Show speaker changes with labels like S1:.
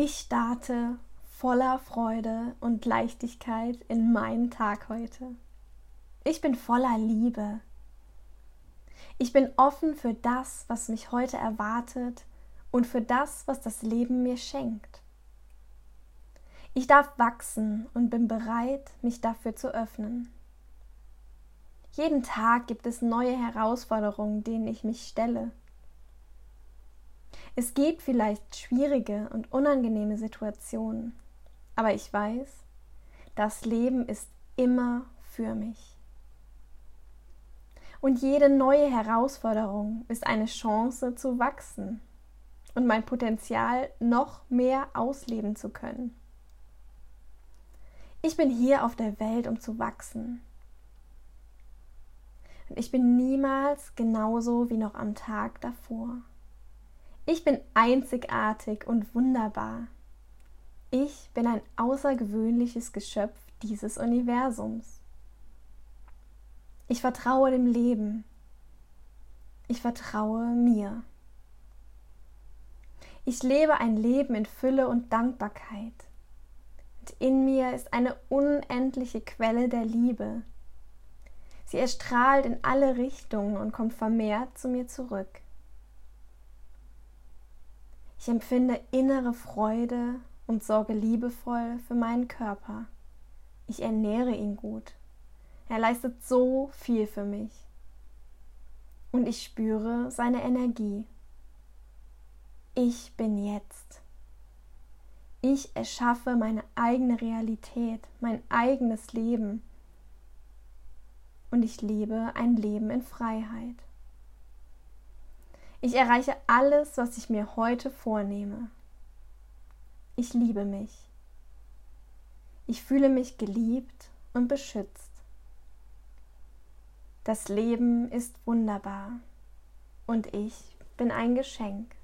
S1: Ich starte voller Freude und Leichtigkeit in meinen Tag heute. Ich bin voller Liebe. Ich bin offen für das, was mich heute erwartet und für das, was das Leben mir schenkt. Ich darf wachsen und bin bereit, mich dafür zu öffnen. Jeden Tag gibt es neue Herausforderungen, denen ich mich stelle. Es gibt vielleicht schwierige und unangenehme Situationen, aber ich weiß, das Leben ist immer für mich. Und jede neue Herausforderung ist eine Chance zu wachsen und mein Potenzial noch mehr ausleben zu können. Ich bin hier auf der Welt, um zu wachsen. Und ich bin niemals genauso wie noch am Tag davor. Ich bin einzigartig und wunderbar. Ich bin ein außergewöhnliches Geschöpf dieses Universums. Ich vertraue dem Leben. Ich vertraue mir. Ich lebe ein Leben in Fülle und Dankbarkeit. Und in mir ist eine unendliche Quelle der Liebe. Sie erstrahlt in alle Richtungen und kommt vermehrt zu mir zurück. Ich empfinde innere Freude und sorge liebevoll für meinen Körper. Ich ernähre ihn gut. Er leistet so viel für mich. Und ich spüre seine Energie. Ich bin jetzt. Ich erschaffe meine eigene Realität, mein eigenes Leben. Und ich lebe ein Leben in Freiheit. Ich erreiche alles, was ich mir heute vornehme. Ich liebe mich. Ich fühle mich geliebt und beschützt. Das Leben ist wunderbar und ich bin ein Geschenk.